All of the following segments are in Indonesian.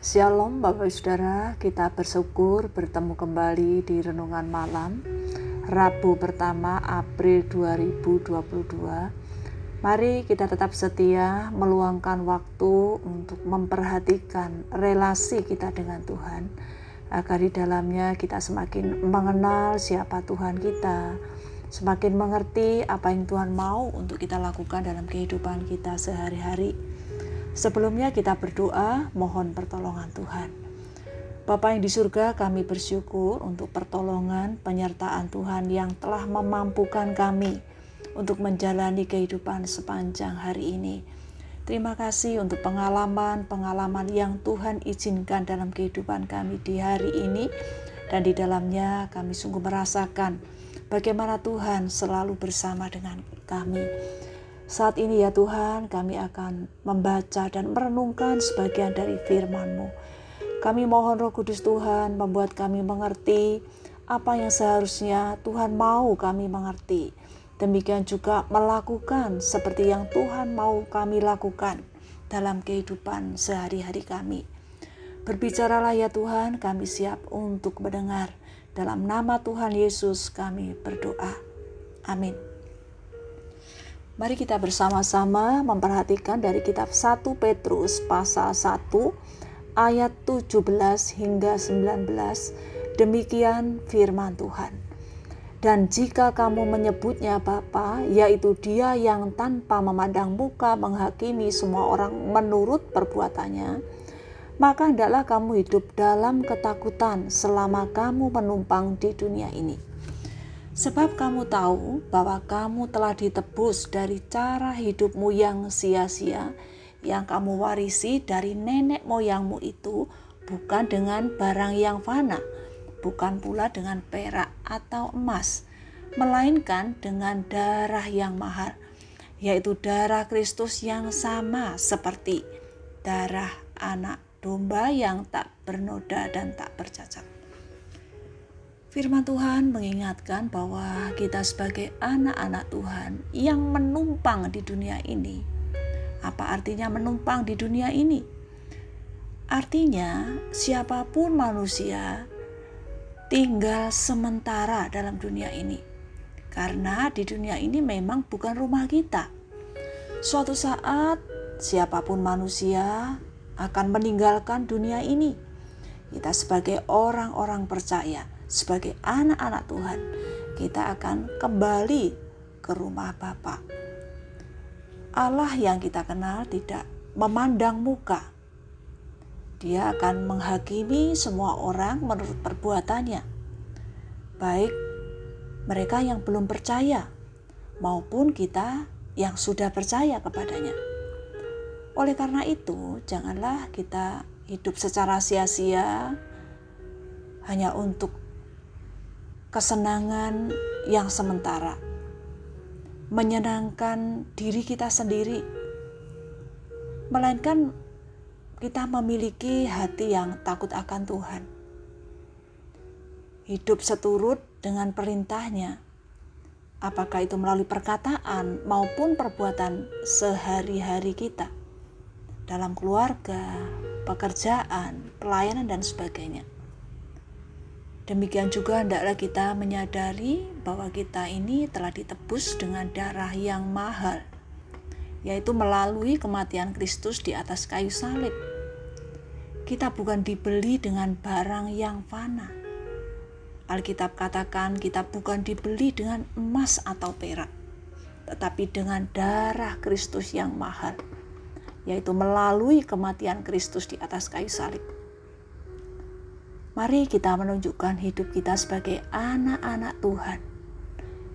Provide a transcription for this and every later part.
Shalom Bapak Ibu Saudara, kita bersyukur bertemu kembali di Renungan Malam Rabu pertama April 2022 Mari kita tetap setia meluangkan waktu untuk memperhatikan relasi kita dengan Tuhan agar di dalamnya kita semakin mengenal siapa Tuhan kita semakin mengerti apa yang Tuhan mau untuk kita lakukan dalam kehidupan kita sehari-hari Sebelumnya kita berdoa mohon pertolongan Tuhan. Bapa yang di surga kami bersyukur untuk pertolongan penyertaan Tuhan yang telah memampukan kami untuk menjalani kehidupan sepanjang hari ini. Terima kasih untuk pengalaman-pengalaman yang Tuhan izinkan dalam kehidupan kami di hari ini dan di dalamnya kami sungguh merasakan bagaimana Tuhan selalu bersama dengan kami. Saat ini ya Tuhan kami akan membaca dan merenungkan sebagian dari firman-Mu. Kami mohon roh kudus Tuhan membuat kami mengerti apa yang seharusnya Tuhan mau kami mengerti. Demikian juga melakukan seperti yang Tuhan mau kami lakukan dalam kehidupan sehari-hari kami. Berbicaralah ya Tuhan, kami siap untuk mendengar. Dalam nama Tuhan Yesus kami berdoa. Amin. Mari kita bersama-sama memperhatikan dari kitab 1 Petrus pasal 1 ayat 17 hingga 19. Demikian firman Tuhan. Dan jika kamu menyebutnya Bapa, yaitu dia yang tanpa memandang muka menghakimi semua orang menurut perbuatannya, maka hendaklah kamu hidup dalam ketakutan selama kamu menumpang di dunia ini Sebab kamu tahu bahwa kamu telah ditebus dari cara hidupmu yang sia-sia yang kamu warisi dari nenek moyangmu itu bukan dengan barang yang fana, bukan pula dengan perak atau emas, melainkan dengan darah yang mahal, yaitu darah Kristus yang sama seperti darah anak domba yang tak bernoda dan tak bercacat. Firman Tuhan mengingatkan bahwa kita sebagai anak-anak Tuhan yang menumpang di dunia ini. Apa artinya menumpang di dunia ini? Artinya, siapa pun manusia tinggal sementara dalam dunia ini, karena di dunia ini memang bukan rumah kita. Suatu saat, siapa pun manusia akan meninggalkan dunia ini. Kita, sebagai orang-orang percaya, sebagai anak-anak Tuhan, kita akan kembali ke rumah Bapa. Allah yang kita kenal tidak memandang muka. Dia akan menghakimi semua orang menurut perbuatannya. Baik mereka yang belum percaya maupun kita yang sudah percaya kepadanya. Oleh karena itu, janganlah kita hidup secara sia-sia hanya untuk kesenangan yang sementara, menyenangkan diri kita sendiri, melainkan kita memiliki hati yang takut akan Tuhan. Hidup seturut dengan perintahnya, apakah itu melalui perkataan maupun perbuatan sehari-hari kita dalam keluarga, pekerjaan, pelayanan, dan sebagainya. Demikian juga hendaklah kita menyadari bahwa kita ini telah ditebus dengan darah yang mahal, yaitu melalui kematian Kristus di atas kayu salib. Kita bukan dibeli dengan barang yang fana. Alkitab katakan kita bukan dibeli dengan emas atau perak, tetapi dengan darah Kristus yang mahal, yaitu melalui kematian Kristus di atas kayu salib. Mari kita menunjukkan hidup kita sebagai anak-anak Tuhan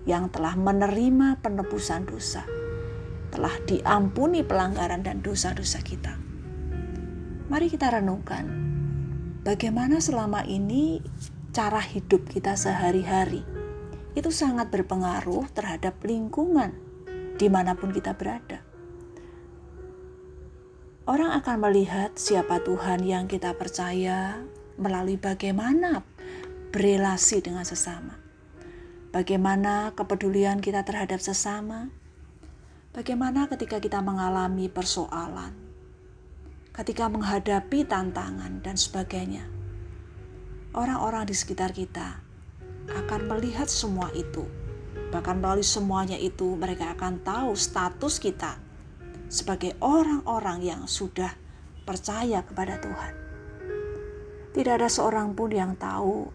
yang telah menerima penebusan dosa, telah diampuni pelanggaran dan dosa-dosa kita. Mari kita renungkan bagaimana selama ini cara hidup kita sehari-hari itu sangat berpengaruh terhadap lingkungan di mana pun kita berada. Orang akan melihat siapa Tuhan yang kita percaya, melalui bagaimana berelasi dengan sesama. Bagaimana kepedulian kita terhadap sesama? Bagaimana ketika kita mengalami persoalan? ketika menghadapi tantangan dan sebagainya, orang-orang di sekitar kita akan melihat semua itu. Bahkan melalui semuanya itu, mereka akan tahu status kita sebagai orang-orang yang sudah percaya kepada Tuhan. Tidak ada seorang pun yang tahu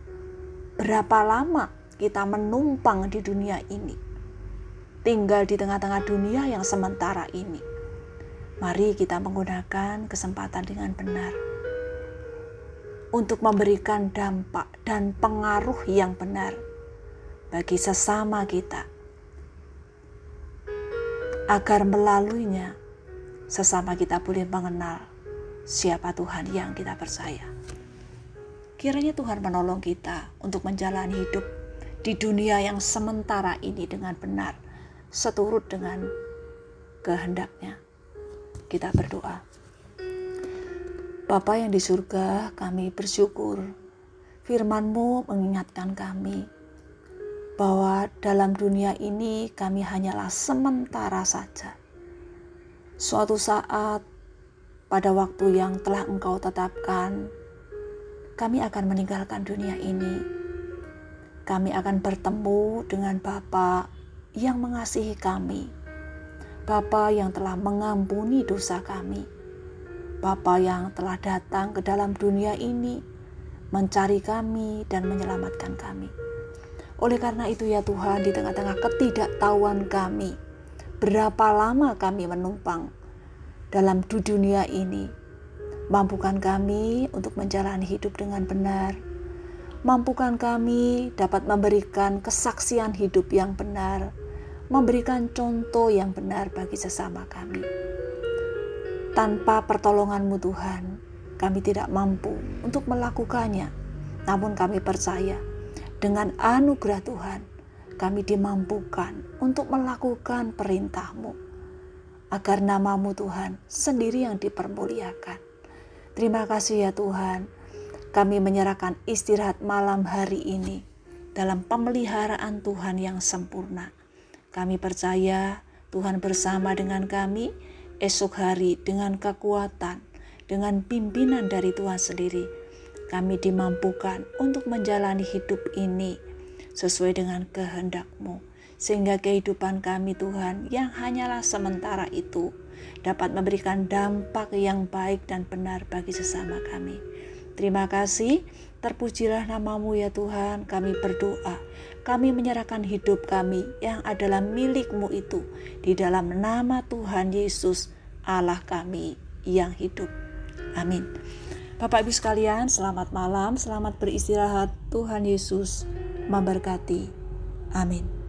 berapa lama kita menumpang di dunia ini, tinggal di tengah-tengah dunia yang sementara ini. Mari kita menggunakan kesempatan dengan benar. Untuk memberikan dampak dan pengaruh yang benar bagi sesama kita, agar melaluinya sesama kita boleh mengenal siapa Tuhan yang kita percaya. Kiranya Tuhan menolong kita untuk menjalani hidup di dunia yang sementara ini dengan benar, seturut dengan kehendaknya kita berdoa. Bapa yang di surga, kami bersyukur firman-Mu mengingatkan kami bahwa dalam dunia ini kami hanyalah sementara saja. Suatu saat pada waktu yang telah Engkau tetapkan, kami akan meninggalkan dunia ini. Kami akan bertemu dengan Bapa yang mengasihi kami Bapa yang telah mengampuni dosa kami, Bapa yang telah datang ke dalam dunia ini mencari kami dan menyelamatkan kami. Oleh karena itu ya Tuhan, di tengah-tengah ketidaktahuan kami, berapa lama kami menumpang dalam dunia ini, mampukan kami untuk menjalani hidup dengan benar. Mampukan kami dapat memberikan kesaksian hidup yang benar memberikan contoh yang benar bagi sesama kami. Tanpa pertolonganmu Tuhan, kami tidak mampu untuk melakukannya. Namun kami percaya dengan anugerah Tuhan, kami dimampukan untuk melakukan perintahmu. Agar namamu Tuhan sendiri yang dipermuliakan. Terima kasih ya Tuhan, kami menyerahkan istirahat malam hari ini dalam pemeliharaan Tuhan yang sempurna kami percaya Tuhan bersama dengan kami esok hari dengan kekuatan, dengan pimpinan dari Tuhan sendiri. Kami dimampukan untuk menjalani hidup ini sesuai dengan kehendak-Mu. Sehingga kehidupan kami Tuhan yang hanyalah sementara itu dapat memberikan dampak yang baik dan benar bagi sesama kami. Terima kasih, terpujilah namamu ya Tuhan, kami berdoa. Kami menyerahkan hidup kami yang adalah milikmu itu di dalam nama Tuhan Yesus Allah kami yang hidup. Amin. Bapak Ibu sekalian, selamat malam, selamat beristirahat. Tuhan Yesus memberkati. Amin.